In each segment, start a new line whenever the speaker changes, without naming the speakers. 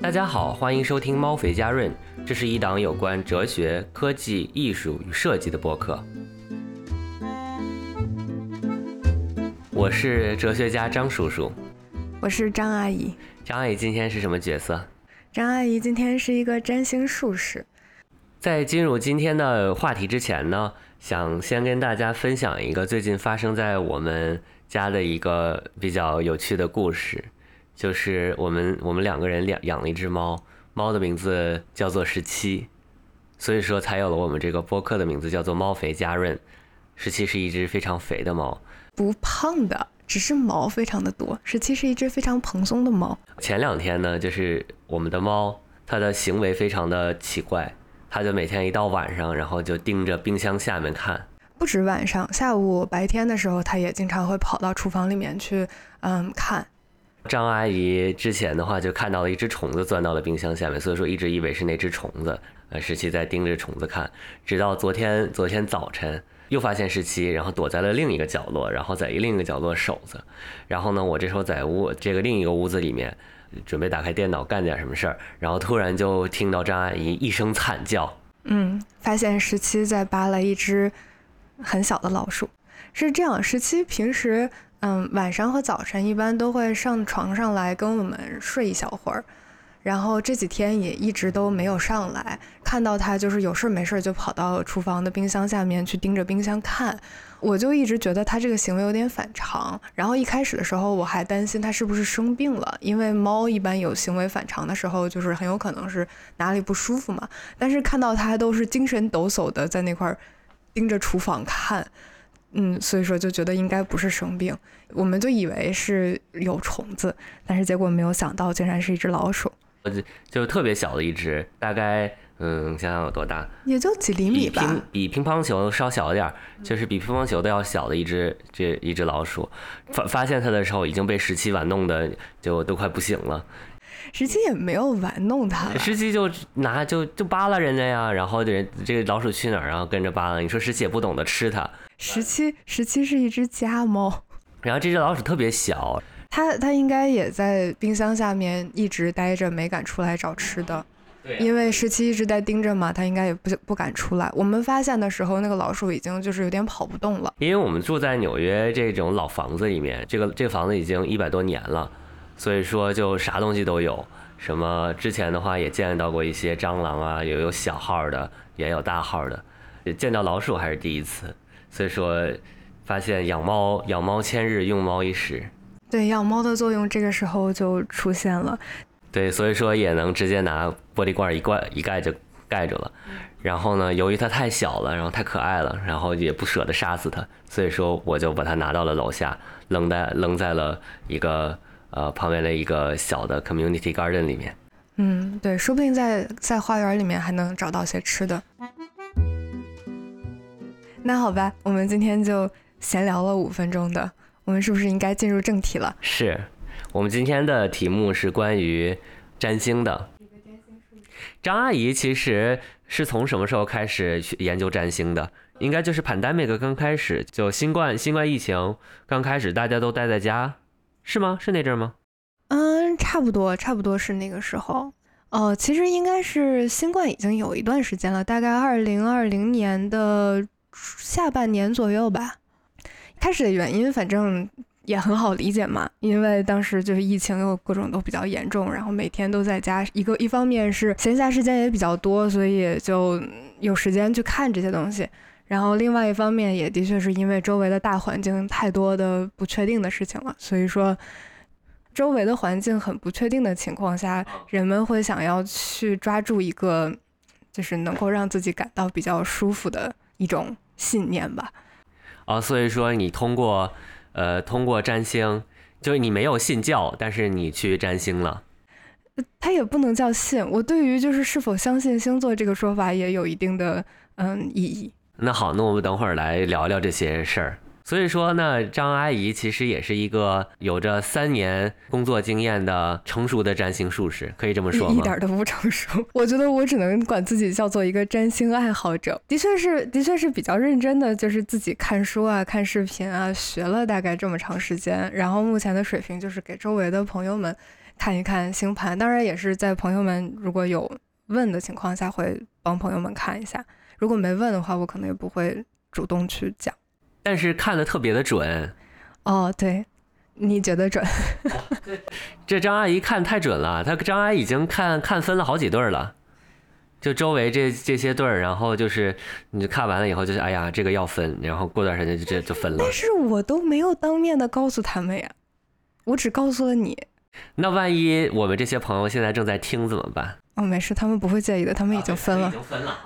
大家好，欢迎收听猫肥家润，这是一档有关哲学、科技、艺术与设计的播客。我是哲学家张叔叔，
我是张阿姨。
张阿姨今天是什么角色？
张阿姨今天是一个占星术士。
在进入今天的话题之前呢，想先跟大家分享一个最近发生在我们家的一个比较有趣的故事。就是我们我们两个人养养了一只猫，猫的名字叫做十七，所以说才有了我们这个播客的名字叫做猫肥家润。十七是一只非常肥的猫，
不胖的，只是毛非常的多。十七是一只非常蓬松的猫。
前两天呢，就是我们的猫，它的行为非常的奇怪，它就每天一到晚上，然后就盯着冰箱下面看。
不止晚上，下午白天的时候，它也经常会跑到厨房里面去，嗯，看。
张阿姨之前的话就看到了一只虫子钻到了冰箱下面，所以说一直以为是那只虫子。呃，十七在盯着虫子看，直到昨天昨天早晨又发现十七，然后躲在了另一个角落，然后在另一个角落守着。然后呢，我这时候在屋这个另一个屋子里面准备打开电脑干点什么事儿，然后突然就听到张阿姨一声惨叫，
嗯，发现十七在扒了一只很小的老鼠。是这样，十七平时。嗯，晚上和早晨一般都会上床上来跟我们睡一小会儿，然后这几天也一直都没有上来。看到他就是有事没事就跑到厨房的冰箱下面去盯着冰箱看，我就一直觉得他这个行为有点反常。然后一开始的时候我还担心他是不是生病了，因为猫一般有行为反常的时候就是很有可能是哪里不舒服嘛。但是看到他都是精神抖擞的在那块盯着厨房看。嗯，所以说就觉得应该不是生病，我们就以为是有虫子，但是结果没有想到竟然是一只老鼠，
就就特别小的一只，大概嗯，想想有多大，
也就几厘米吧，
比乒乓球稍小一点，就是比乒乓球都要小的一只这一只老鼠，发发现它的时候已经被十七玩弄的就都快不行了。
十七也没有玩弄它，
十七就拿就就扒拉人家呀，然后人这个老鼠去哪儿，然后跟着扒拉。你说十七也不懂得吃它。
十七十七是一只家猫，
然后这只老鼠特别小，
它它应该也在冰箱下面一直待着，没敢出来找吃的。因为十七一直在盯着嘛，他应该也不不敢出来。我们发现的时候，那个老鼠已经就是有点跑不动了。
因为我们住在纽约这种老房子里面，这个这个房子已经一百多年了。所以说，就啥东西都有。什么之前的话也见到过一些蟑螂啊，也有小号的，也有大号的。见到老鼠还是第一次。所以说，发现养猫养猫千日，用猫一时。
对，养猫的作用这个时候就出现了。
对，所以说也能直接拿玻璃罐一罐一盖就盖住了。然后呢，由于它太小了，然后太可爱了，然后也不舍得杀死它，所以说我就把它拿到了楼下，扔在扔在了一个。呃，旁边的一个小的 community garden 里面，
嗯，对，说不定在在花园里面还能找到些吃的。那好吧，我们今天就闲聊了五分钟的，我们是不是应该进入正题了？
是，我们今天的题目是关于占星的。张阿姨其实是从什么时候开始去研究占星的？应该就是 pandemic 刚开始，就新冠新冠疫情刚开始，大家都待在家。是吗？是那阵吗？
嗯，差不多，差不多是那个时候。哦，其实应该是新冠已经有一段时间了，大概二零二零年的下半年左右吧。开始的原因反正也很好理解嘛，因为当时就是疫情又各种都比较严重，然后每天都在家。一个一方面是闲暇时间也比较多，所以就有时间去看这些东西。然后另外一方面也的确是因为周围的大环境太多的不确定的事情了，所以说周围的环境很不确定的情况下，人们会想要去抓住一个就是能够让自己感到比较舒服的一种信念吧。
啊，所以说你通过呃通过占星，就是你没有信教，但是你去占星了。
它也不能叫信，我对于就是是否相信星座这个说法也有一定的嗯意义。
那好，那我们等会儿来聊聊这些事儿。所以说呢，张阿姨其实也是一个有着三年工作经验的成熟的占星术士，可以这么说吗？
一点都不成熟。我觉得我只能管自己叫做一个占星爱好者。的确是，的确是比较认真的，就是自己看书啊、看视频啊，学了大概这么长时间。然后目前的水平就是给周围的朋友们看一看星盘，当然也是在朋友们如果有问的情况下会帮朋友们看一下。如果没问的话，我可能也不会主动去讲。
但是看的特别的准，
哦，对，你觉得准？
这张阿姨看太准了，她张阿姨已经看看分了好几对了，就周围这这些对儿，然后就是你看完了以后，就是哎呀，这个要分，然后过段时间就这就分了。
但是我都没有当面的告诉他们呀，我只告诉了你。
那万一我们这些朋友现在正在听怎么办？
哦，没事，他们不会介意的，他们已经分了。已
经分了。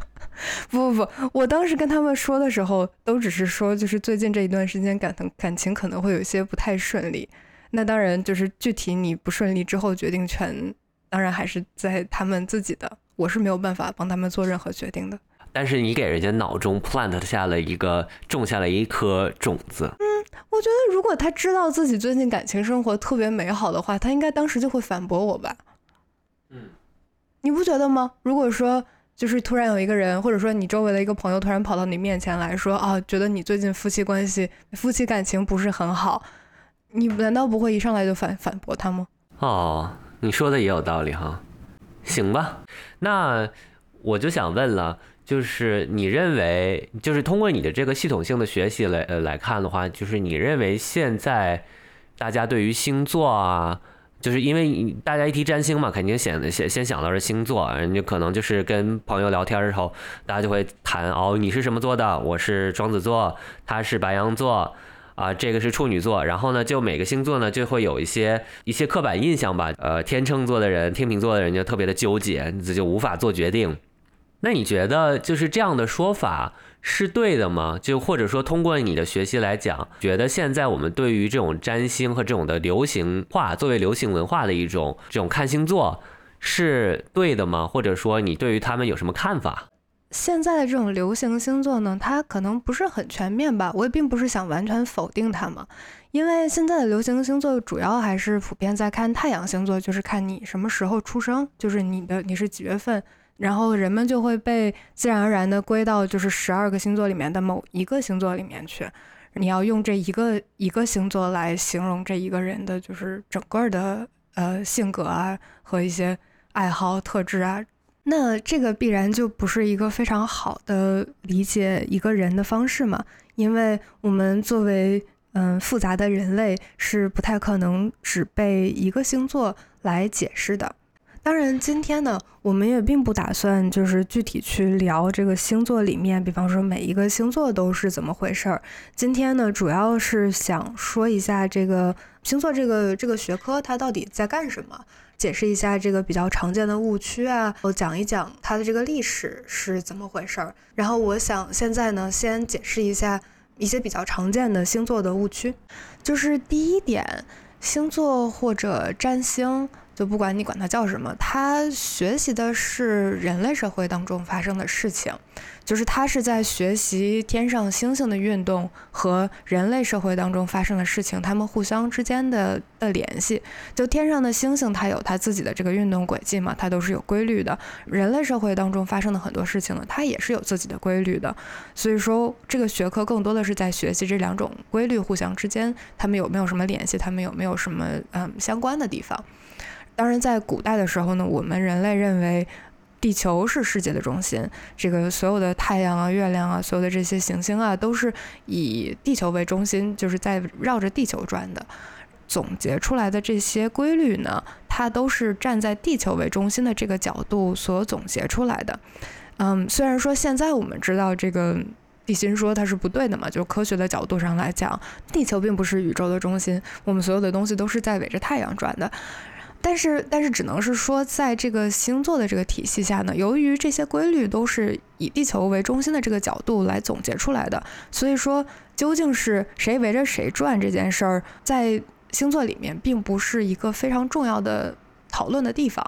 不不不，我当时跟他们说的时候，都只是说，就是最近这一段时间感感情可能会有些不太顺利。那当然，就是具体你不顺利之后，决定权当然还是在他们自己的，我是没有办法帮他们做任何决定的。
但是你给人家脑中 plant 下了一个，种下了一颗种子。
嗯，我觉得如果他知道自己最近感情生活特别美好的话，他应该当时就会反驳我吧。
嗯，
你不觉得吗？如果说。就是突然有一个人，或者说你周围的一个朋友，突然跑到你面前来说啊，觉得你最近夫妻关系、夫妻感情不是很好，你难道不会一上来就反反驳他吗？
哦，你说的也有道理哈。行吧，那我就想问了，就是你认为，就是通过你的这个系统性的学习来呃来看的话，就是你认为现在大家对于星座啊。就是因为大家一提占星嘛，肯定先先先想到是星座，人家可能就是跟朋友聊天的时候，大家就会谈哦，你是什么座的？我是双子座，他是白羊座，啊，这个是处女座。然后呢，就每个星座呢就会有一些一些刻板印象吧。呃，天秤座的人、天秤座的人就特别的纠结，就无法做决定。那你觉得就是这样的说法？是对的吗？就或者说，通过你的学习来讲，觉得现在我们对于这种占星和这种的流行化作为流行文化的一种这种看星座是对的吗？或者说，你对于他们有什么看法？
现在的这种流行星座呢，它可能不是很全面吧。我也并不是想完全否定它嘛，因为现在的流行星座主要还是普遍在看太阳星座，就是看你什么时候出生，就是你的你是几月份。然后人们就会被自然而然的归到就是十二个星座里面的某一个星座里面去，你要用这一个一个星座来形容这一个人的就是整个的呃性格啊和一些爱好特质啊，那这个必然就不是一个非常好的理解一个人的方式嘛，因为我们作为嗯复杂的人类是不太可能只被一个星座来解释的。当然，今天呢，我们也并不打算就是具体去聊这个星座里面，比方说每一个星座都是怎么回事儿。今天呢，主要是想说一下这个星座这个这个学科它到底在干什么，解释一下这个比较常见的误区啊，我讲一讲它的这个历史是怎么回事儿。然后我想现在呢，先解释一下一些比较常见的星座的误区，就是第一点，星座或者占星。就不管你管它叫什么，它学习的是人类社会当中发生的事情，就是它是在学习天上星星的运动和人类社会当中发生的事情，它们互相之间的的联系。就天上的星星，它有它自己的这个运动轨迹嘛，它都是有规律的。人类社会当中发生的很多事情呢，它也是有自己的规律的。所以说，这个学科更多的是在学习这两种规律互相之间，它们有没有什么联系，它们有没有什么嗯相关的地方。当然，在古代的时候呢，我们人类认为地球是世界的中心，这个所有的太阳啊、月亮啊、所有的这些行星啊，都是以地球为中心，就是在绕着地球转的。总结出来的这些规律呢，它都是站在地球为中心的这个角度所总结出来的。嗯，虽然说现在我们知道这个地心说它是不对的嘛，就是科学的角度上来讲，地球并不是宇宙的中心，我们所有的东西都是在围着太阳转的。但是，但是只能是说，在这个星座的这个体系下呢，由于这些规律都是以地球为中心的这个角度来总结出来的，所以说究竟是谁围着谁转这件事儿，在星座里面并不是一个非常重要的讨论的地方。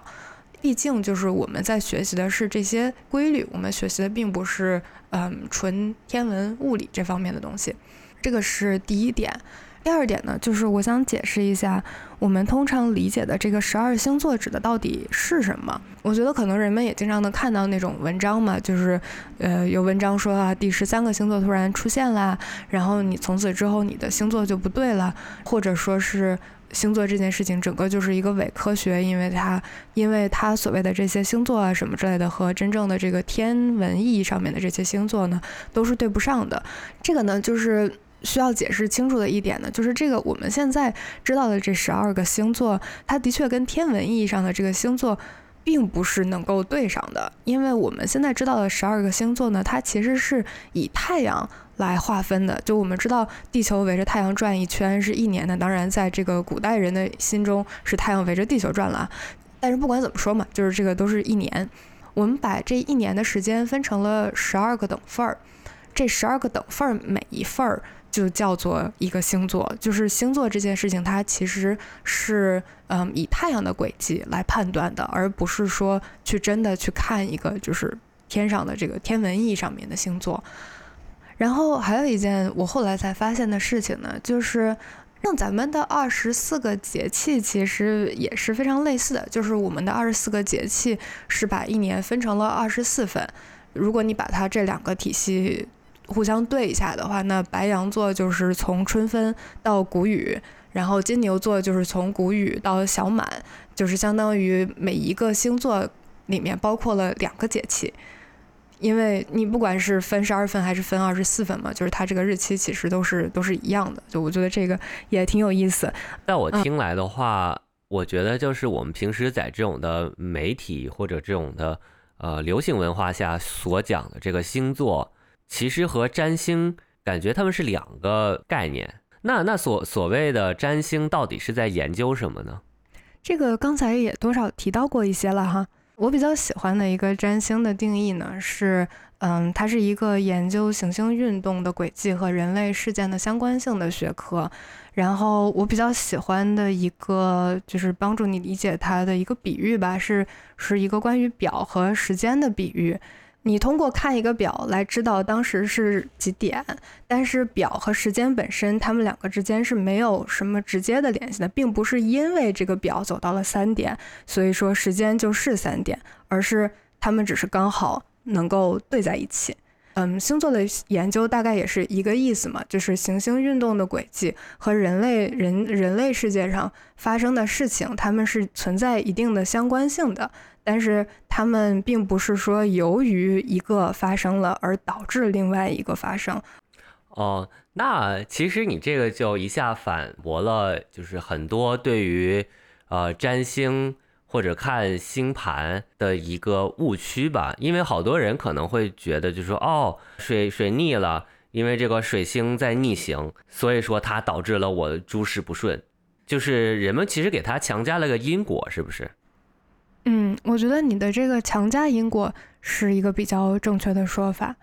毕竟，就是我们在学习的是这些规律，我们学习的并不是嗯纯天文物理这方面的东西。这个是第一点。第二点呢，就是我想解释一下，我们通常理解的这个十二星座指的到底是什么？我觉得可能人们也经常能看到那种文章嘛，就是，呃，有文章说啊，第十三个星座突然出现啦，然后你从此之后你的星座就不对了，或者说是星座这件事情整个就是一个伪科学，因为它，因为它所谓的这些星座啊什么之类的和真正的这个天文意义上面的这些星座呢，都是对不上的。这个呢，就是。需要解释清楚的一点呢，就是这个我们现在知道的这十二个星座，它的确跟天文意义上的这个星座，并不是能够对上的。因为我们现在知道的十二个星座呢，它其实是以太阳来划分的。就我们知道，地球围着太阳转一圈是一年的，当然在这个古代人的心中是太阳围着地球转了。但是不管怎么说嘛，就是这个都是一年。我们把这一年的时间分成了十二个等份儿，这十二个等份儿每一份儿。就叫做一个星座，就是星座这件事情，它其实是嗯以太阳的轨迹来判断的，而不是说去真的去看一个就是天上的这个天文意义上面的星座。然后还有一件我后来才发现的事情呢，就是像咱们的二十四个节气其实也是非常类似的，就是我们的二十四个节气是把一年分成了二十四份，如果你把它这两个体系。互相对一下的话，那白羊座就是从春分到谷雨，然后金牛座就是从谷雨到小满，就是相当于每一个星座里面包括了两个节气，因为你不管是分十二份还是分二十四份嘛，就是它这个日期其实都是都是一样的。就我觉得这个也挺有意思。
在我听来的话，我觉得就是我们平时在这种的媒体或者这种的呃流行文化下所讲的这个星座。其实和占星感觉他们是两个概念。那那所所谓的占星到底是在研究什么呢？
这个刚才也多少提到过一些了哈。我比较喜欢的一个占星的定义呢是，嗯，它是一个研究行星运动的轨迹和人类事件的相关性的学科。然后我比较喜欢的一个就是帮助你理解它的一个比喻吧，是是一个关于表和时间的比喻。你通过看一个表来知道当时是几点，但是表和时间本身，它们两个之间是没有什么直接的联系的，并不是因为这个表走到了三点，所以说时间就是三点，而是它们只是刚好能够对在一起。嗯，星座的研究大概也是一个意思嘛，就是行星运动的轨迹和人类人人类世界上发生的事情，它们是存在一定的相关性的。但是他们并不是说由于一个发生了而导致另外一个发生。
哦，那其实你这个就一下反驳了，就是很多对于呃占星或者看星盘的一个误区吧。因为好多人可能会觉得，就是说哦，水水逆了，因为这个水星在逆行，所以说它导致了我诸事不顺。就是人们其实给它强加了个因果，是不是？
嗯，我觉得你的这个强加因果是一个比较正确的说法，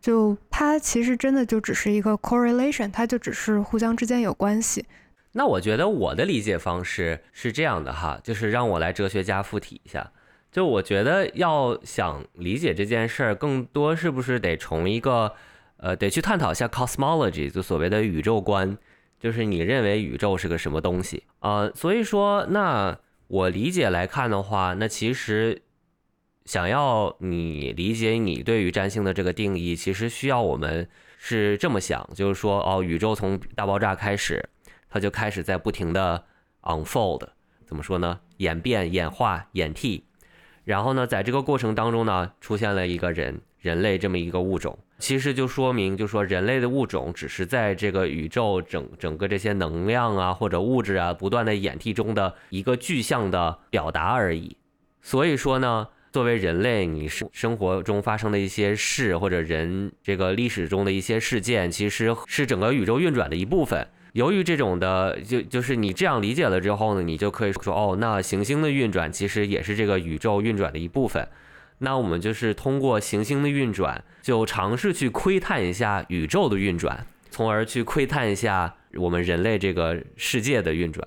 就它其实真的就只是一个 correlation，它就只是互相之间有关系。
那我觉得我的理解方式是这样的哈，就是让我来哲学家附体一下。就我觉得要想理解这件事儿，更多是不是得从一个呃，得去探讨一下 cosmology，就所谓的宇宙观，就是你认为宇宙是个什么东西啊？所以说那。我理解来看的话，那其实想要你理解你对于占星的这个定义，其实需要我们是这么想，就是说，哦，宇宙从大爆炸开始，它就开始在不停的 unfold，怎么说呢？演变、演化、演替，然后呢，在这个过程当中呢，出现了一个人，人类这么一个物种。其实就说明，就说人类的物种只是在这个宇宙整整个这些能量啊或者物质啊不断的演替中的一个具象的表达而已。所以说呢，作为人类，你生生活中发生的一些事或者人这个历史中的一些事件，其实是整个宇宙运转的一部分。由于这种的，就就是你这样理解了之后呢，你就可以说，哦，那行星的运转其实也是这个宇宙运转的一部分。那我们就是通过行星的运转，就尝试去窥探一下宇宙的运转，从而去窥探一下我们人类这个世界的运转。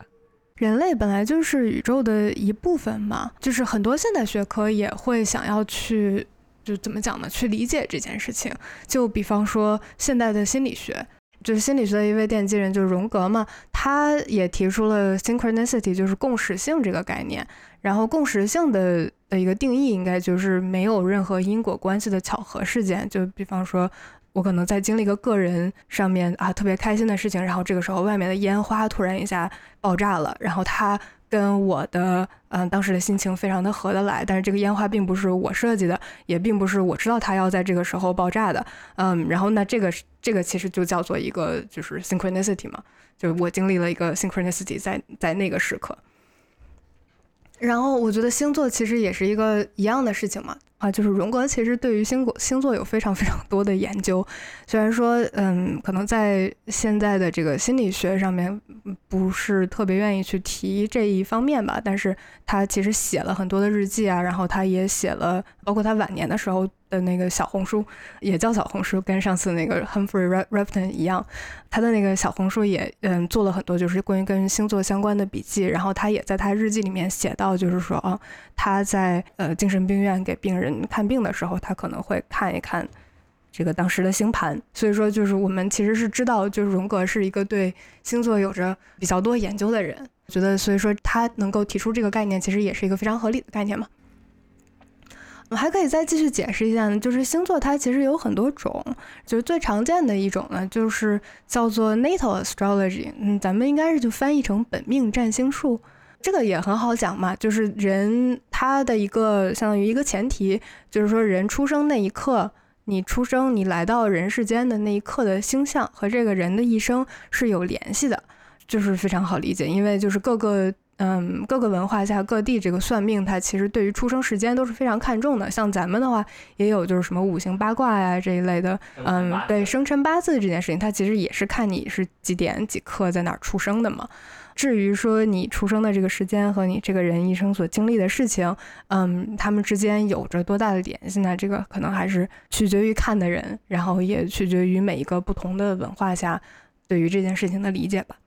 人类本来就是宇宙的一部分嘛，就是很多现代学科也会想要去，就怎么讲呢？去理解这件事情。就比方说现代的心理学，就是心理学的一位奠基人，就是荣格嘛，他也提出了 synchronicity，就是共识性这个概念。然后共识性的的一个定义，应该就是没有任何因果关系的巧合事件。就比方说，我可能在经历一个个人上面啊特别开心的事情，然后这个时候外面的烟花突然一下爆炸了，然后他跟我的嗯当时的心情非常的合得来，但是这个烟花并不是我设计的，也并不是我知道它要在这个时候爆炸的，嗯，然后那这个这个其实就叫做一个就是 synchronicity 嘛，就是我经历了一个 synchronicity 在在那个时刻。然后我觉得星座其实也是一个一样的事情嘛，啊，就是荣格其实对于星座星座有非常非常多的研究，虽然说嗯，可能在现在的这个心理学上面不是特别愿意去提这一方面吧，但是他其实写了很多的日记啊，然后他也写了，包括他晚年的时候。的那个小红书也叫小红书，跟上次那个 Humphrey Repton 一样，他的那个小红书也嗯做了很多就是关于跟星座相关的笔记，然后他也在他日记里面写到，就是说啊他在呃精神病院给病人看病的时候，他可能会看一看这个当时的星盘，所以说就是我们其实是知道，就是荣格是一个对星座有着比较多研究的人，觉得所以说他能够提出这个概念，其实也是一个非常合理的概念嘛。我们还可以再继续解释一下呢，就是星座它其实有很多种，就是最常见的一种呢，就是叫做 natal astrology，嗯，咱们应该是就翻译成本命占星术，这个也很好讲嘛，就是人他的一个相当于一个前提，就是说人出生那一刻，你出生你来到人世间的那一刻的星象和这个人的一生是有联系的，就是非常好理解，因为就是各个。嗯，各个文化下各地这个算命，它其实对于出生时间都是非常看重的。像咱们的话，也有就是什么五行八卦呀这一类的。嗯，对，生辰八字这件事情，它其实也是看你是几点几刻在哪儿出生的嘛。至于说你出生的这个时间和你这个人一生所经历的事情，嗯，他们之间有着多大的联系呢？这个可能还是取决于看的人，然后也取决于每一个不同的文化下对于这件事情的理解吧。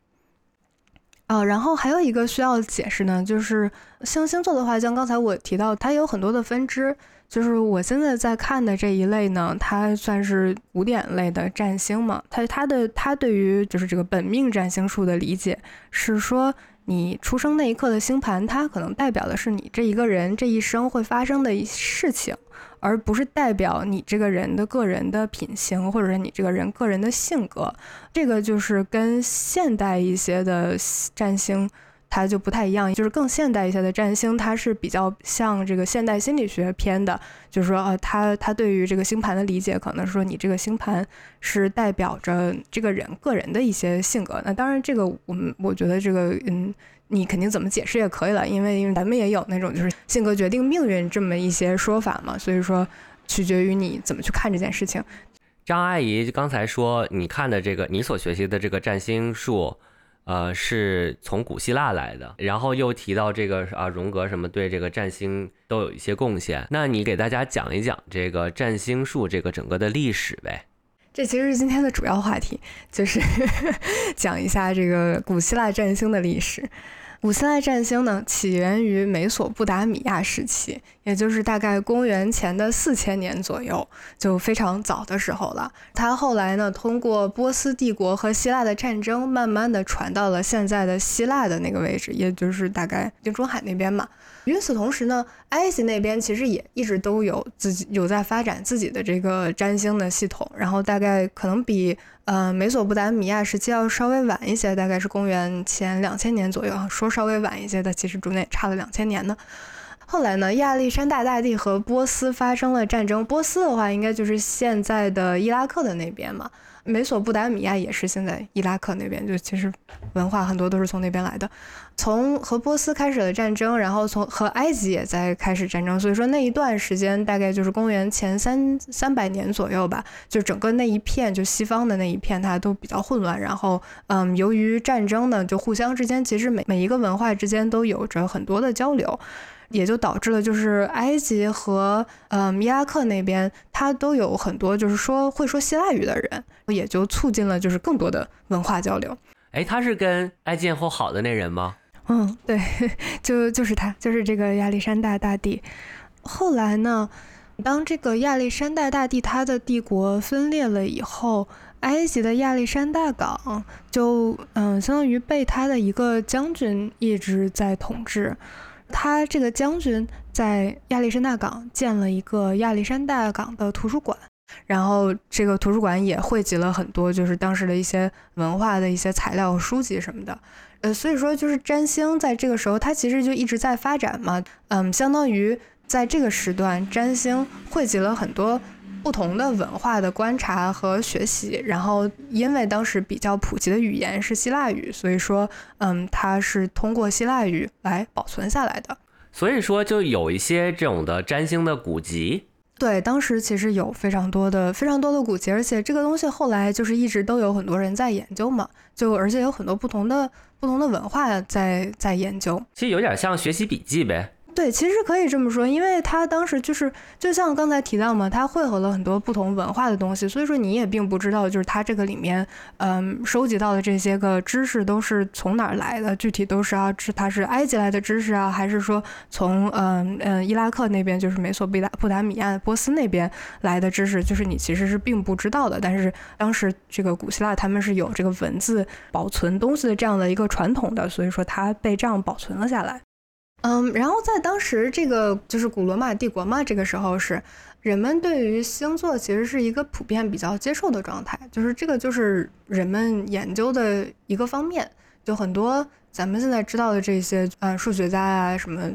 啊，然后还有一个需要解释呢，就是像星座的话，像刚才我提到，它有很多的分支。就是我现在在看的这一类呢，它算是古典类的占星嘛。它它的它对于就是这个本命占星术的理解是说，你出生那一刻的星盘，它可能代表的是你这一个人这一生会发生的一事情。而不是代表你这个人的个人的品行，或者是你这个人个人的性格，这个就是跟现代一些的占星它就不太一样，就是更现代一些的占星，它是比较像这个现代心理学偏的，就是说，呃，他他对于这个星盘的理解，可能说你这个星盘是代表着这个人个人的一些性格。那当然，这个我们我觉得这个，嗯。你肯定怎么解释也可以了，因为因为咱们也有那种就是性格决定命运这么一些说法嘛，所以说取决于你怎么去看这件事情。
张阿姨刚才说你看的这个你所学习的这个占星术，呃，是从古希腊来的，然后又提到这个啊荣格什么对这个占星都有一些贡献，那你给大家讲一讲这个占星术这个整个的历史呗。
这其实是今天的主要话题，就是 讲一下这个古希腊占星的历史。古希腊占星呢，起源于美索不达米亚时期，也就是大概公元前的四千年左右，就非常早的时候了。它后来呢，通过波斯帝国和希腊的战争，慢慢的传到了现在的希腊的那个位置，也就是大概地中海那边嘛。与此同时呢，埃及那边其实也一直都有自己有在发展自己的这个占星的系统，然后大概可能比呃美索不达米亚时期要稍微晚一些，大概是公元前两千年左右。说稍微晚一些的，其实中间差了两千年呢。后来呢，亚历山大大帝和波斯发生了战争，波斯的话应该就是现在的伊拉克的那边嘛。美索不达米亚也是现在伊拉克那边，就其实文化很多都是从那边来的。从和波斯开始的战争，然后从和埃及也在开始战争，所以说那一段时间大概就是公元前三三百年左右吧，就整个那一片就西方的那一片它都比较混乱。然后嗯，由于战争呢，就互相之间其实每每一个文化之间都有着很多的交流。也就导致了，就是埃及和嗯伊拉克那边，它都有很多就是说会说希腊语的人，也就促进了就是更多的文化交流。
哎，他是跟埃及后好的那人吗？
嗯，对，就就是他，就是这个亚历山大大帝。后来呢，当这个亚历山大大帝他的帝国分裂了以后。埃及的亚历山大港就嗯，相当于被他的一个将军一直在统治。他这个将军在亚历山大港建了一个亚历山大港的图书馆，然后这个图书馆也汇集了很多就是当时的一些文化的一些材料、书籍什么的。呃，所以说就是占星在这个时候，它其实就一直在发展嘛。嗯，相当于在这个时段，占星汇集了很多不同的文化的观察和学习。然后，因为当时比较普及的语言是希腊语，所以说，嗯，它是通过希腊语来保存下来的。
所以说，就有一些这种的占星的古籍。
对，当时其实有非常多的、非常多的古籍，而且这个东西后来就是一直都有很多人在研究嘛。就而且有很多不同的。不同的文化在在研究，
其实有点像学习笔记呗。
对，其实可以这么说，因为他当时就是，就像刚才提到嘛，他汇合了很多不同文化的东西，所以说你也并不知道，就是他这个里面，嗯，收集到的这些个知识都是从哪儿来的，具体都是啊，是他是埃及来的知识啊，还是说从嗯嗯伊拉克那边，就是美索不达不达米亚、波斯那边来的知识，就是你其实是并不知道的。但是当时这个古希腊他们是有这个文字保存东西的这样的一个传统的，所以说它被这样保存了下来。嗯，然后在当时这个就是古罗马帝国嘛，这个时候是人们对于星座其实是一个普遍比较接受的状态，就是这个就是人们研究的一个方面，就很多咱们现在知道的这些呃数学家啊什么，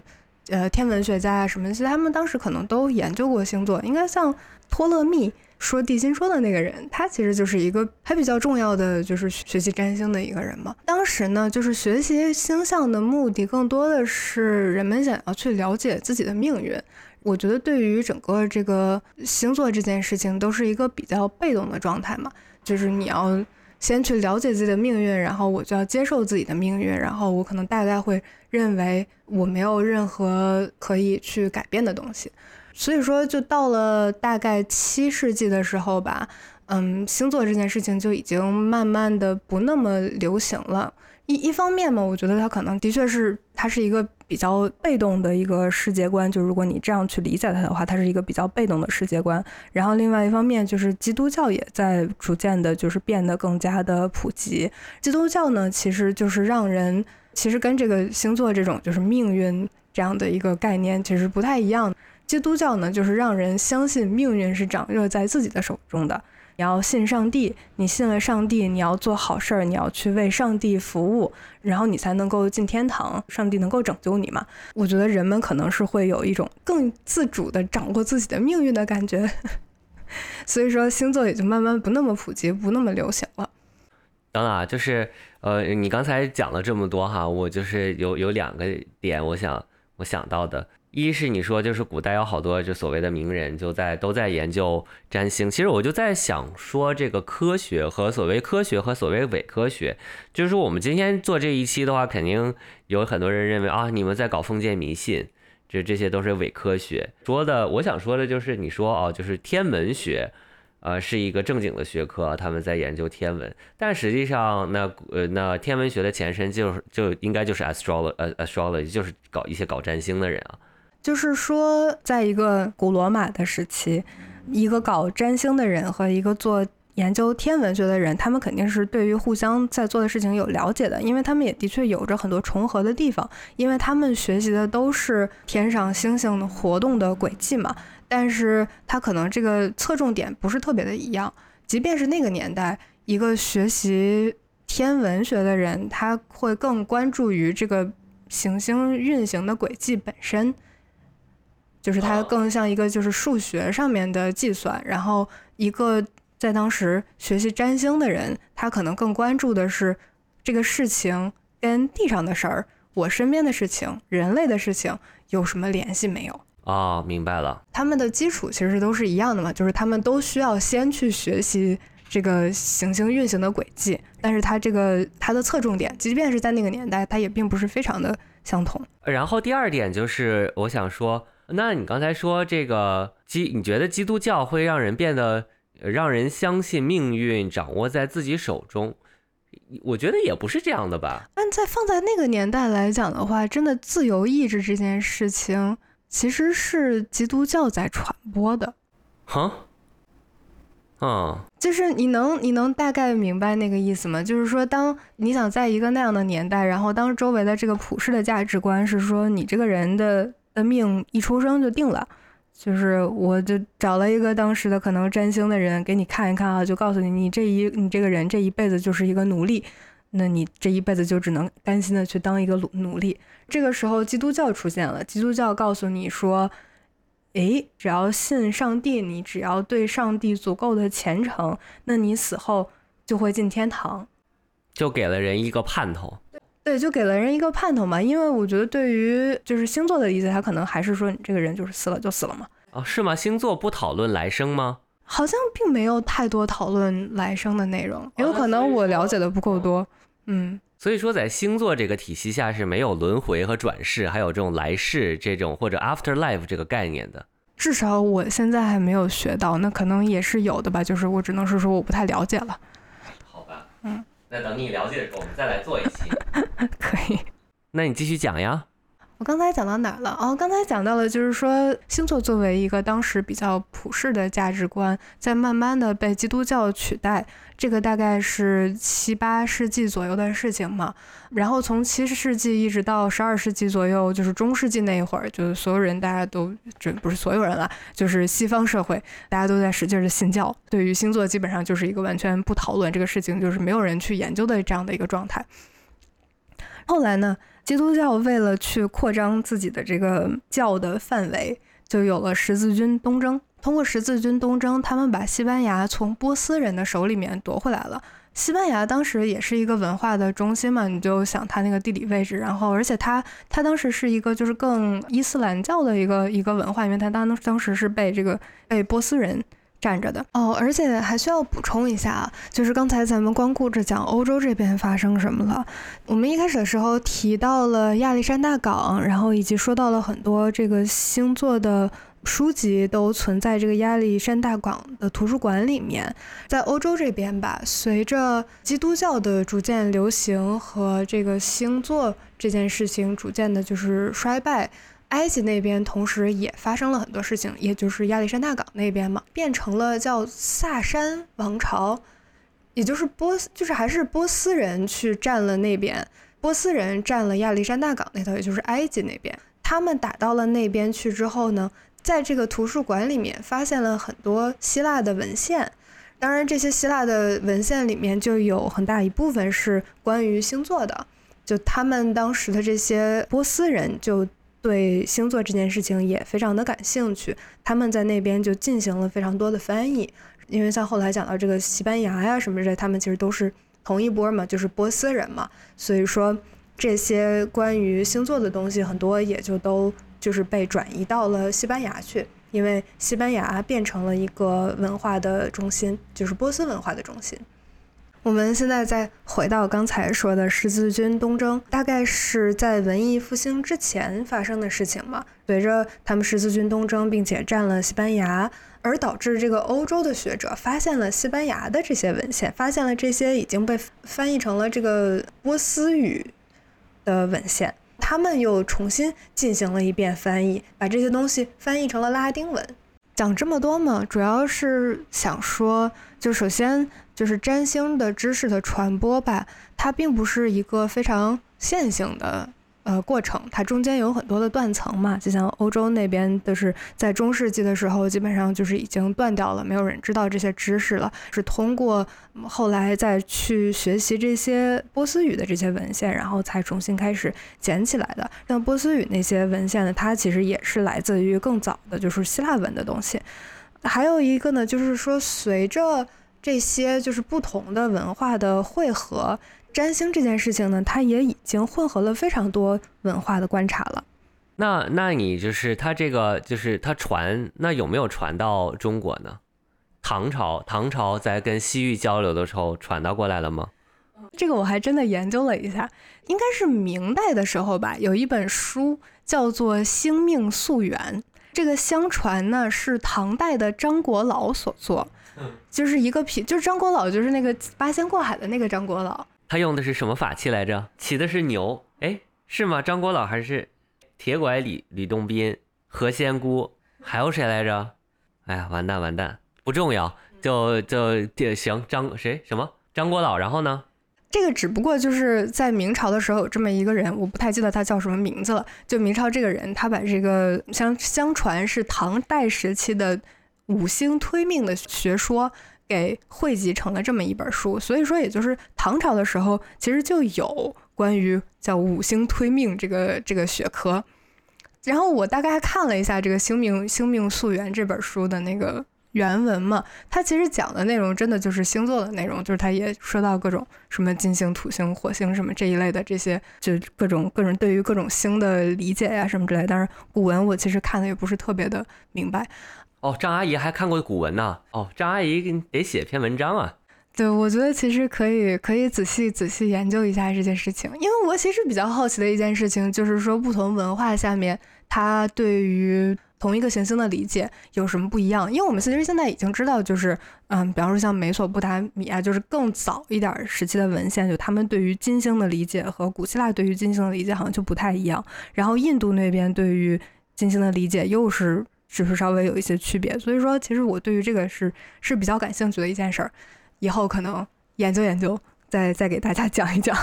呃天文学家啊什么，其实他们当时可能都研究过星座，应该像托勒密。说地心说的那个人，他其实就是一个还比较重要的，就是学习占星的一个人嘛。当时呢，就是学习星象的目的，更多的是人们想要去了解自己的命运。我觉得对于整个这个星座这件事情，都是一个比较被动的状态嘛。就是你要先去了解自己的命运，然后我就要接受自己的命运，然后我可能大概会认为我没有任何可以去改变的东西。所以说，就到了大概七世纪的时候吧，嗯，星座这件事情就已经慢慢的不那么流行了。一一方面嘛，我觉得它可能的确是它是一个比较被动的一个世界观，就如果你这样去理解它的话，它是一个比较被动的世界观。然后另外一方面就是基督教也在逐渐的，就是变得更加的普及。基督教呢，其实就是让人其实跟这个星座这种就是命运这样的一个概念其实不太一样。基督教呢，就是让人相信命运是掌握在自己的手中的。你要信上帝，你信了上帝，你要做好事儿，你要去为上帝服务，然后你才能够进天堂，上帝能够拯救你嘛？我觉得人们可能是会有一种更自主的掌握自己的命运的感觉，所以说星座也就慢慢不那么普及，不那么流行了。
等等啊，就是呃，你刚才讲了这么多哈，我就是有有两个点，我想我想到的。一是你说就是古代有好多就所谓的名人就在都在研究占星，其实我就在想说这个科学和所谓科学和所谓伪科学，就是我们今天做这一期的话，肯定有很多人认为啊你们在搞封建迷信，这这些都是伪科学。说的我想说的就是你说哦就是天文学，呃是一个正经的学科，他们在研究天文，但实际上那呃那天文学的前身就是就应该就是 Astro A astrology 就是搞一些搞占星的人啊。
就是说，在一个古罗马的时期，一个搞占星的人和一个做研究天文学的人，他们肯定是对于互相在做的事情有了解的，因为他们也的确有着很多重合的地方，因为他们学习的都是天上星星活动的轨迹嘛。但是，他可能这个侧重点不是特别的一样。即便是那个年代，一个学习天文学的人，他会更关注于这个行星运行的轨迹本身。就是它更像一个就是数学上面的计算，然后一个在当时学习占星的人，他可能更关注的是这个事情跟地上的事儿，我身边的事情，人类的事情有什么联系没有？
哦，明白了。
他们的基础其实都是一样的嘛，就是他们都需要先去学习这个行星运行的轨迹，但是它这个它的侧重点，即便是在那个年代，它也并不是非常的相同。
然后第二点就是我想说。那你刚才说这个基，你觉得基督教会让人变得让人相信命运掌握在自己手中？我觉得也不是这样的吧。
但在放在那个年代来讲的话，真的自由意志这件事情，其实是基督教在传播的。
哈？嗯，
就是你能你能大概明白那个意思吗？就是说，当你想在一个那样的年代，然后当周围的这个普世的价值观是说你这个人的的命一出生就定了，就是我就找了一个当时的可能占星的人给你看一看啊，就告诉你你这一你这个人这一辈子就是一个奴隶，那你这一辈子就只能甘心的去当一个奴奴隶。这个时候基督教出现了，基督教告诉你说。诶，只要信上帝，你只要对上帝足够的虔诚，那你死后就会进天堂，
就给了人一个盼头。
对，就给了人一个盼头嘛。因为我觉得，对于就是星座的理解，他可能还是说你这个人就是死了就死了嘛。
哦，是吗？星座不讨论来生吗？
好像并没有太多讨论来生的内容，也有可能我了解的不够多。嗯，
所以说在星座这个体系下是没有轮回和转世，还有这种来世这种或者 after life 这个概念的。
至少我现在还没有学到，那可能也是有的吧。就是我只能是说我不太了解了。
好吧，嗯，那等你了解的时候，我们再来做一期。
可以。
那你继续讲呀。
我刚才讲到哪儿了？哦，刚才讲到了，就是说星座作为一个当时比较普世的价值观，在慢慢的被基督教取代。这个大概是七八世纪左右的事情嘛，然后从七世纪一直到十二世纪左右，就是中世纪那一会儿，就是所有人大家都，这不是所有人了，就是西方社会，大家都在使劲的信教，对于星座基本上就是一个完全不讨论这个事情，就是没有人去研究的这样的一个状态。后来呢，基督教为了去扩张自己的这个教的范围，就有了十字军东征。通过十字军东征，他们把西班牙从波斯人的手里面夺回来了。西班牙当时也是一个文化的中心嘛，你就想它那个地理位置，然后而且它它当时是一个就是更伊斯兰教的一个一个文化，因为它当当时是被这个被波斯人占着的哦。而且还需要补充一下啊，就是刚才咱们光顾着讲欧洲这边发生什么了，我们一开始的时候提到了亚历山大港，然后以及说到了很多这个星座的。书籍都存在这个亚历山大港的图书馆里面。在欧洲这边吧，随着基督教的逐渐流行和这个星座这件事情逐渐的就是衰败，埃及那边同时也发生了很多事情，也就是亚历山大港那边嘛，变成了叫萨珊王朝，也就是波斯，就是还是波斯人去占了那边，波斯人占了亚历山大港那头，也就是埃及那边。他们打到了那边去之后呢？在这个图书馆里面发现了很多希腊的文献，当然这些希腊的文献里面就有很大一部分是关于星座的，就他们当时的这些波斯人就对星座这件事情也非常的感兴趣，他们在那边就进行了非常多的翻译，因为像后来讲到这个西班牙呀什么之类，他们其实都是同一波嘛，就是波斯人嘛，所以说这些关于星座的东西很多也就都。就是被转移到了西班牙去，因为西班牙变成了一个文化的中心，就是波斯文化的中心。我们现在再回到刚才说的十字军东征，大概是在文艺复兴之前发生的事情嘛。随着他们十字军东征，并且占了西班牙，而导致这个欧洲的学者发现了西班牙的这些文献，发现了这些已经被翻译成了这个波斯语的文献。他们又重新进行了一遍翻译，把这些东西翻译成了拉丁文。讲这么多嘛，主要是想说，就首先就是占星的知识的传播吧，它并不是一个非常线性的。呃，过程它中间有很多的断层嘛，就像欧洲那边的是在中世纪的时候，基本上就是已经断掉了，没有人知道这些知识了，是通过后来再去学习这些波斯语的这些文献，然后才重新开始捡起来的。像波斯语那些文献呢，它其实也是来自于更早的，就是希腊文的东西。还有一个呢，就是说随着这些就是不同的文化的汇合。占星这件事情呢，它也已经混合了非常多文化的观察了。
那那你就是它这个，就是它传，那有没有传到中国呢？唐朝，唐朝在跟西域交流的时候传到过来了吗？
这个我还真的研究了一下，应该是明代的时候吧。有一本书叫做《星命溯源》，这个相传呢是唐代的张国老所作，就是一个品，就是张国老，就是那个八仙过海的那个张国老。
他用的是什么法器来着？骑的是牛，哎，是吗？张国老还是铁拐李吕洞宾、何仙姑，还有谁来着？哎呀，完蛋完蛋，不重要。就就就行，张谁什么张国老，然后呢？
这个只不过就是在明朝的时候有这么一个人，我不太记得他叫什么名字了。就明朝这个人，他把这个相相传是唐代时期的五星推命的学说给汇集成了这么一本书。所以说，也就是唐朝的时候，其实就有关于叫五星推命这个这个学科。然后我大概看了一下这个《星命星命溯源》这本书的那个。原文嘛，它其实讲的内容真的就是星座的内容，就是它也说到各种什么金星、土星、火星什么这一类的这些，就各种各种对于各种星的理解呀什么之类。但是古文我其实看的也不是特别的明白。
哦，张阿姨还看过古文呢。哦，张阿姨得写篇文章啊。
对，我觉得其实可以可以仔细仔细研究一下这件事情，因为我其实比较好奇的一件事情就是说，不同文化下面它对于同一个行星的理解有什么不一样？因为我们其实现在已经知道，就是嗯，比方说像美索不达米亚，就是更早一点时期的文献，就他们对于金星的理解和古希腊对于金星的理解好像就不太一样。然后印度那边对于金星的理解又是只是稍微有一些区别。所以说，其实我对于这个是是比较感兴趣的一件事儿，以后可能研究研究，再再给大家讲一讲。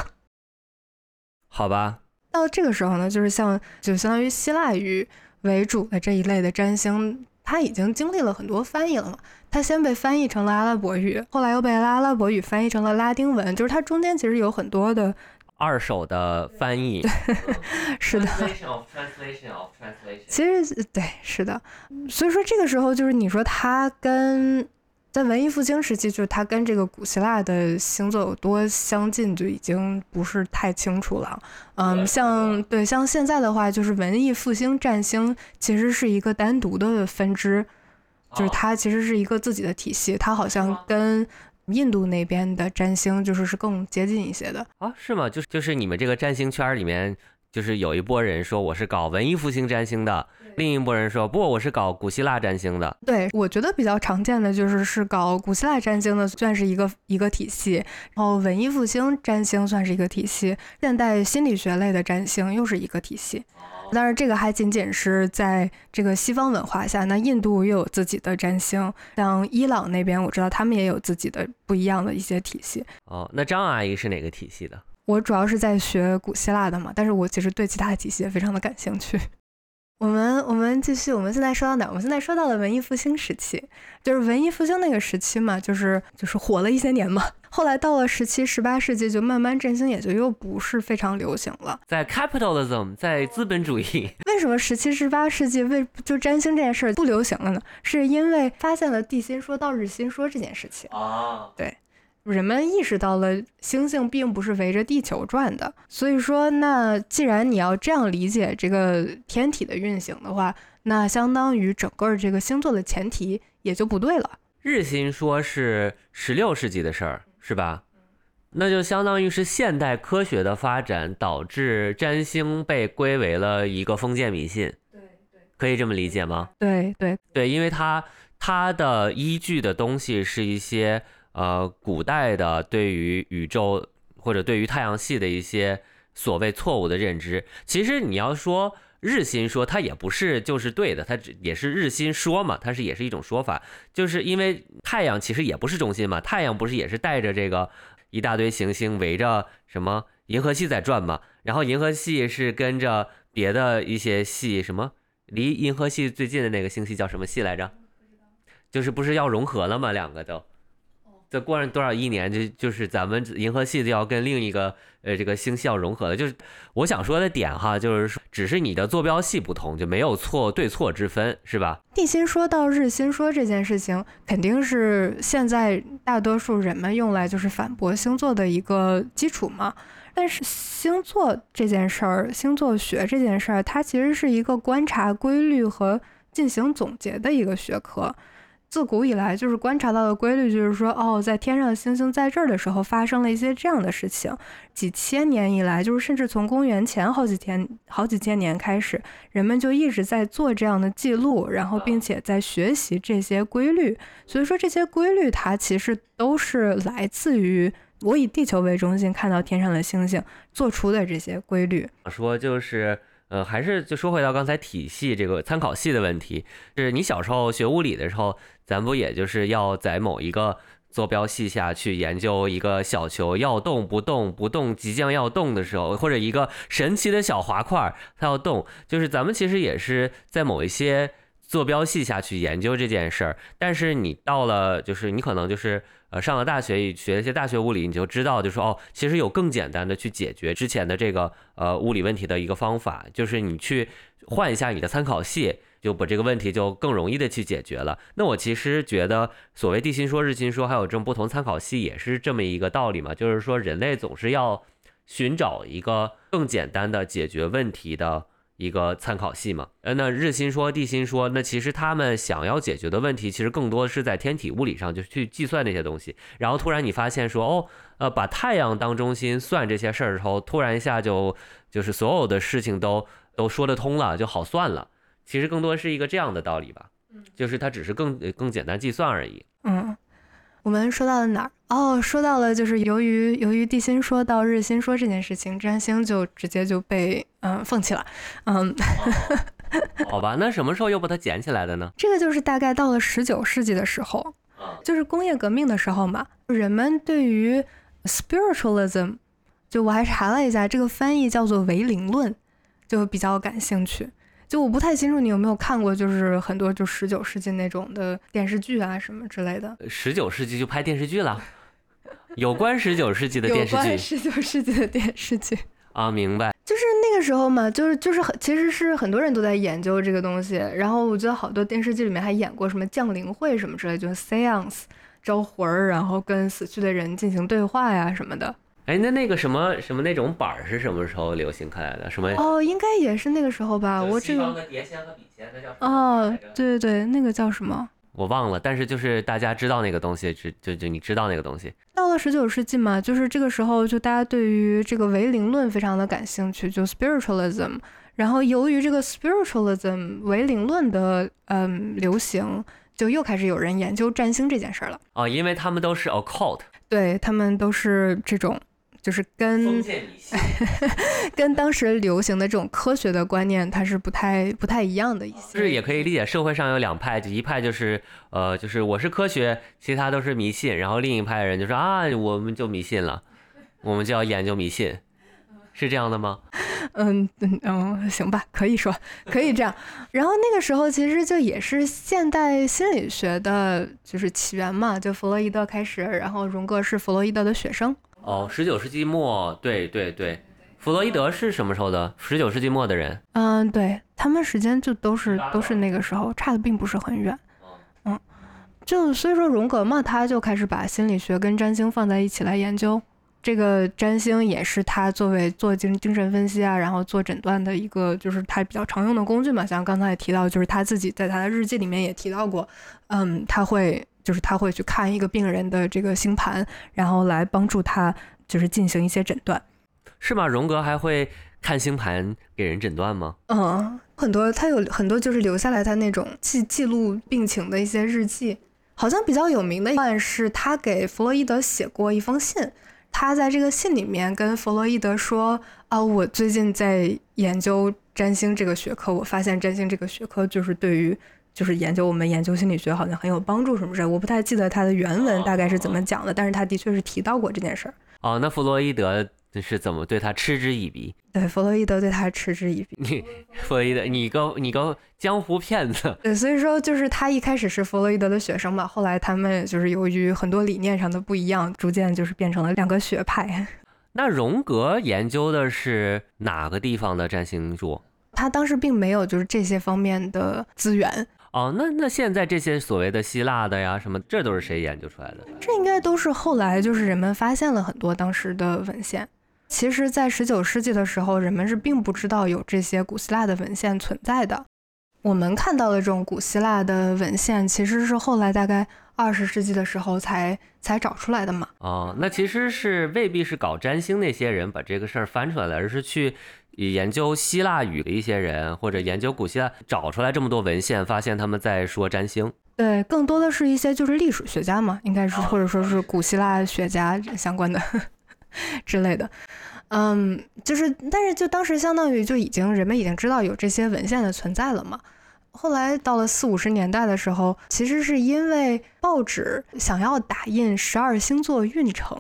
好吧。
到这个时候呢，就是像就相当于希腊语。为主的这一类的占星，它已经经历了很多翻译了嘛。它先被翻译成了阿拉伯语，后来又被阿拉伯语翻译成了拉丁文，就是它中间其实有很多的
二手的翻译。
是的。其实对，是的。所以说这个时候就是你说它跟。在文艺复兴时期，就是它跟这个古希腊的星座有多相近，就已经不是太清楚了。嗯，像对像现在的话，就是文艺复兴占星其实是一个单独的分支，就是它其实是一个自己的体系，它好像跟印度那边的占星就是是更接近一些的
啊？是吗？就是就是你们这个占星圈里面。就是有一波人说我是搞文艺复兴占星的，另一波人说不，我是搞古希腊占星的。
对，我觉得比较常见的就是是搞古希腊占星的，算是一个一个体系，然后文艺复兴占星算是一个体系，现代心理学类的占星又是一个体系。但是这个还仅仅是在这个西方文化下，那印度又有自己的占星，像伊朗那边我知道他们也有自己的不一样的一些体系。
哦，那张阿姨是哪个体系的？
我主要是在学古希腊的嘛，但是我其实对其他体系也非常的感兴趣。我们我们继续，我们现在说到哪？我们现在说到了文艺复兴时期，就是文艺复兴那个时期嘛，就是就是火了一些年嘛。后来到了十七、十八世纪，就慢慢振兴也就又不是非常流行了。
在 capitalism，在资本主义，
为什么十七、十八世纪为就占星这件事儿不流行了呢？是因为发现了地心说到日心说这件事情
啊，
对。人们意识到了星星并不是围着地球转的，所以说，那既然你要这样理解这个天体的运行的话，那相当于整个这个星座的前提也就不对了。
日心说是十六世纪的事儿，是吧？那就相当于是现代科学的发展导致占星被归为了一个封建迷信。
对对，
可以这么理解吗？
对对
对，因为它它的依据的东西是一些。呃，古代的对于宇宙或者对于太阳系的一些所谓错误的认知，其实你要说日心说，它也不是就是对的，它只也是日心说嘛，它是也是一种说法，就是因为太阳其实也不是中心嘛，太阳不是也是带着这个一大堆行星围着什么银河系在转嘛，然后银河系是跟着别的一些系，什么离银河系最近的那个星系叫什么系来着？就是不是要融合了吗？两个都。再过上多少亿年，就就是咱们银河系就要跟另一个呃这个星系要融合了。就是我想说的点哈，就是说只是你的坐标系不同，就没有错对错之分，是吧？
地心说到日心说这件事情，肯定是现在大多数人们用来就是反驳星座的一个基础嘛。但是星座这件事儿，星座学这件事儿，它其实是一个观察规律和进行总结的一个学科。自古以来，就是观察到的规律，就是说，哦，在天上的星星在这儿的时候，发生了一些这样的事情。几千年以来，就是甚至从公元前好几天、好几千年开始，人们就一直在做这样的记录，然后并且在学习这些规律。所以说，这些规律它其实都是来自于我以地球为中心看到天上的星星做出的这些规律。
说就是。呃，还是就说回到刚才体系这个参考系的问题，就是你小时候学物理的时候，咱不也就是要在某一个坐标系下去研究一个小球要动不动不动即将要动的时候，或者一个神奇的小滑块它要动，就是咱们其实也是在某一些坐标系下去研究这件事儿，但是你到了就是你可能就是呃上了大学学一些大学物理，你就知道就说哦，其实有更简单的去解决之前的这个呃物理问题的一个方法，就是你去换一下你的参考系。就把这个问题就更容易的去解决了。那我其实觉得，所谓地心说、日心说，还有这种不同参考系，也是这么一个道理嘛。就是说，人类总是要寻找一个更简单的解决问题的一个参考系嘛。呃，那日心说、地心说，那其实他们想要解决的问题，其实更多是在天体物理上，就去计算那些东西。然后突然你发现说，哦，呃，把太阳当中心算这些事儿的时候，突然一下就就是所有的事情都都说得通了，就好算了。其实更多是一个这样的道理吧，就是它只是更更简单计算而已。
嗯，我们说到了哪儿？哦，说到了就是由于由于地心说到日心说这件事情，占星就直接就被嗯放弃了。嗯，
好吧，那什么时候又把它捡起来的呢？
这个就是大概到了十九世纪的时候，就是工业革命的时候嘛，人们对于 spiritualism，就我还查了一下，这个翻译叫做唯灵论，就比较感兴趣。就我不太清楚你有没有看过，就是很多就十九世纪那种的电视剧啊什么之类的。
十九世纪就拍电视剧了，有关十九世纪的电视剧。
十九世纪的电视剧
啊，明白。
就是那个时候嘛，就是就是很其实是很多人都在研究这个东西。然后我觉得好多电视剧里面还演过什么降临会什么之类，就是 seance 招魂儿，然后跟死去的人进行对话呀什么的。
哎，那那个什么什么那种板儿是什么时候流行开来的？什么？
哦，应该也是那个时候吧。我这个
碟仙和笔仙，那叫
哦，对对对，那个叫什么？
我忘了。但是就是大家知道那个东西，就就就你知道那个东西。
到了十九世纪嘛，就是这个时候，就大家对于这个唯灵论非常的感兴趣，就 spiritualism。然后由于这个 spiritualism 唯灵论的嗯流行，就又开始有人研究占星这件事儿了。
哦，因为他们都是 occult，
对他们都是这种。就是跟 跟当时流行的这种科学的观念，它是不太不太一样的。意思
就是也可以理解，社会上有两派，就一派就是呃，就是我是科学，其他都是迷信。然后另一派人就说啊，我们就迷信了，我们就要研究迷信，是这样的吗？
嗯嗯嗯，行吧，可以说可以这样。然后那个时候其实就也是现代心理学的就是起源嘛，就弗洛伊德开始，然后荣格是弗洛伊德的学生。
哦，十九世纪末，对对对，弗洛伊德是什么时候的？十九世纪末的人。
嗯，对他们时间就都是都是那个时候，差的并不是很远。嗯，就所以说荣格嘛，他就开始把心理学跟占星放在一起来研究。这个占星也是他作为做精精神分析啊，然后做诊断的一个，就是他比较常用的工具嘛。像刚才也提到，就是他自己在他的日记里面也提到过，嗯，他会。就是他会去看一个病人的这个星盘，然后来帮助他就是进行一些诊断，
是吗？荣格还会看星盘给人诊断吗？
嗯，很多他有很多就是留下来他那种记记录病情的一些日记，好像比较有名的一段是他给弗洛伊德写过一封信，他在这个信里面跟弗洛伊德说啊，我最近在研究占星这个学科，我发现占星这个学科就是对于。就是研究我们研究心理学好像很有帮助，什么事？我不太记得他的原文大概是怎么讲的，但是他的确是提到过这件事儿。
哦，那弗洛伊德是怎么对他嗤之以鼻？
对，弗洛伊德对他嗤之以鼻。
你弗洛伊德，你个你个江湖骗子。
对，所以说就是他一开始是弗洛伊德的学生嘛，后来他们就是由于很多理念上的不一样，逐渐就是变成了两个学派。
那荣格研究的是哪个地方的占星术？
他当时并没有就是这些方面的资源。
哦，那那现在这些所谓的希腊的呀，什么，这都是谁研究出来的？
这应该都是后来就是人们发现了很多当时的文献。其实，在十九世纪的时候，人们是并不知道有这些古希腊的文献存在的。我们看到的这种古希腊的文献，其实是后来大概二十世纪的时候才才找出来的嘛。
哦，那其实是未必是搞占星那些人把这个事儿翻出来了，而是去。研究希腊语的一些人，或者研究古希腊，找出来这么多文献，发现他们在说占星。
对，更多的是一些就是历史学家嘛，应该是或者说是古希腊学家相关的 之类的。嗯，就是，但是就当时相当于就已经人们已经知道有这些文献的存在了嘛。后来到了四五十年代的时候，其实是因为报纸想要打印十二星座运程，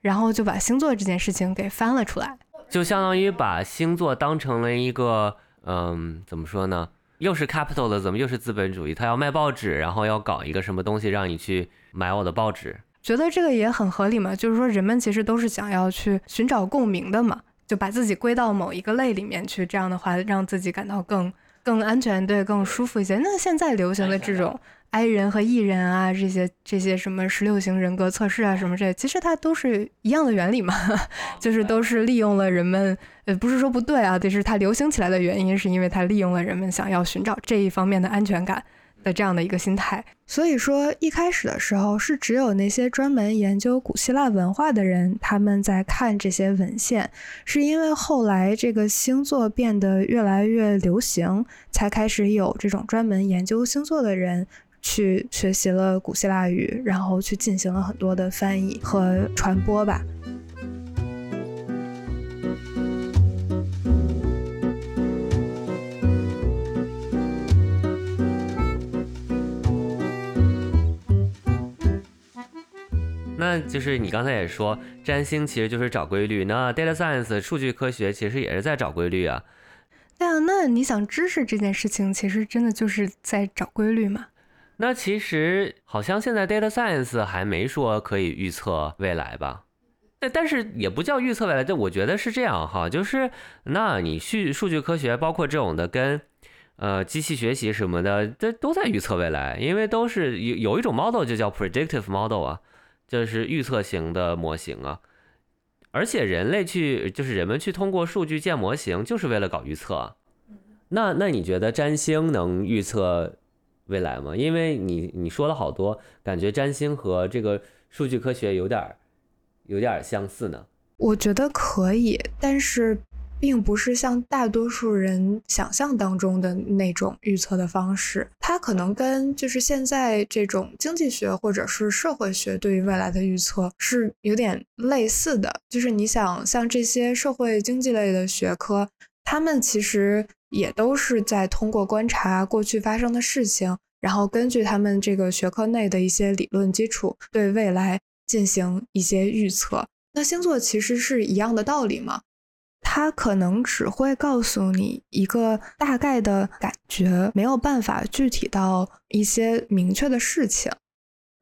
然后就把星座这件事情给翻了出来，
就相当于把星座当成了一个，嗯，怎么说呢？又是 capital 的，怎么又是资本主义，他要卖报纸，然后要搞一个什么东西让你去买我的报纸，
觉得这个也很合理嘛。就是说，人们其实都是想要去寻找共鸣的嘛，就把自己归到某一个类里面去，这样的话让自己感到更。更安全，对，更舒服一些。那现在流行的这种 I 人和 E 人啊，这些这些什么十六型人格测试啊，什么这，其实它都是一样的原理嘛，就是都是利用了人们，呃，不是说不对啊，就是它流行起来的原因，是因为它利用了人们想要寻找这一方面的安全感。的这样的一个心态，所以说一开始的时候是只有那些专门研究古希腊文化的人，他们在看这些文献，是因为后来这个星座变得越来越流行，才开始有这种专门研究星座的人去学习了古希腊语，然后去进行了很多的翻译和传播吧。
那就是你刚才也说，占星其实就是找规律。那 data science 数据科学其实也是在找规律啊。
对啊，那你想知识这件事情，其实真的就是在找规律吗？
那其实好像现在 data science 还没说可以预测未来吧？但但是也不叫预测未来，就我觉得是这样哈，就是那你去数据科学，包括这种的跟呃机器学习什么的，这都在预测未来，因为都是有有一种 model 就叫 predictive model 啊。这是预测型的模型啊，而且人类去就是人们去通过数据建模型，就是为了搞预测。那那你觉得占星能预测未来吗？因为你你说了好多，感觉占星和这个数据科学有点有点相似呢。
我觉得可以，但是。并不是像大多数人想象当中的那种预测的方式，它可能跟就是现在这种经济学或者是社会学对于未来的预测是有点类似的。就是你想像这些社会经济类的学科，他们其实也都是在通过观察过去发生的事情，然后根据他们这个学科内的一些理论基础，对未来进行一些预测。那星座其实是一样的道理嘛？它可能只会告诉你一个大概的感觉，没有办法具体到一些明确的事情。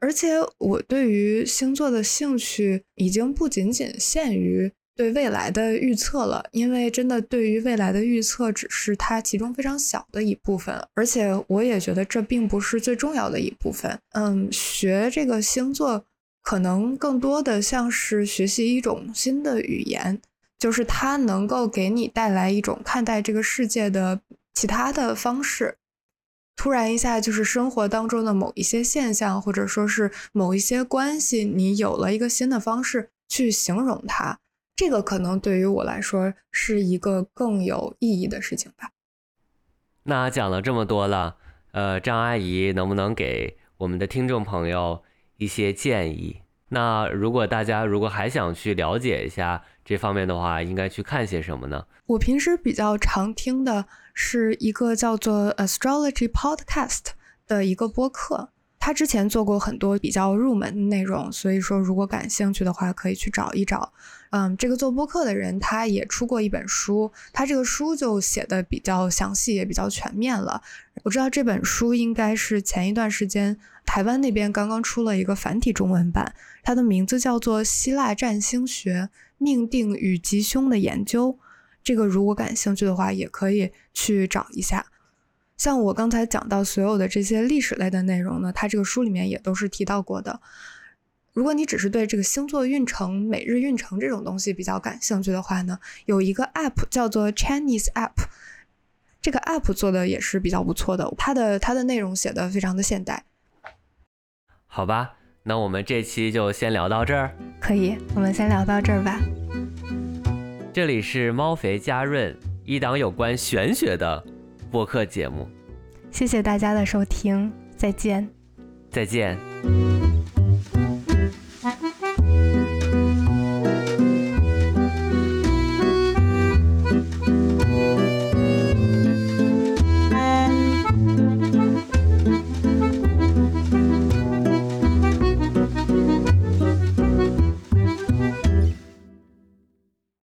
而且，我对于星座的兴趣已经不仅仅限于对未来的预测了，因为真的对于未来的预测只是它其中非常小的一部分，而且我也觉得这并不是最重要的一部分。嗯，学这个星座可能更多的像是学习一种新的语言。就是它能够给你带来一种看待这个世界的其他的方式。突然一下，就是生活当中的某一些现象，或者说是某一些关系，你有了一个新的方式去形容它。这个可能对于我来说是一个更有意义的事情吧。
那讲了这么多了，呃，张阿姨能不能给我们的听众朋友一些建议？那如果大家如果还想去了解一下这方面的话，应该去看些什么呢？
我平时比较常听的是一个叫做 Astrology Podcast 的一个播客，他之前做过很多比较入门的内容，所以说如果感兴趣的话，可以去找一找。嗯，这个做播客的人他也出过一本书，他这个书就写的比较详细，也比较全面了。我知道这本书应该是前一段时间台湾那边刚刚出了一个繁体中文版，它的名字叫做《希腊占星学命定与吉凶的研究》。这个如果感兴趣的话，也可以去找一下。像我刚才讲到所有的这些历史类的内容呢，它这个书里面也都是提到过的。如果你只是对这个星座运程、每日运程这种东西比较感兴趣的话呢，有一个 App 叫做 Chinese App，这个 App 做的也是比较不错的，它的它的内容写的非常的现代。
好吧，那我们这期就先聊到这儿。
可以，我们先聊到这儿吧。
这里是猫肥加润一档有关玄学的播客节目。
谢谢大家的收听，再见。
再见。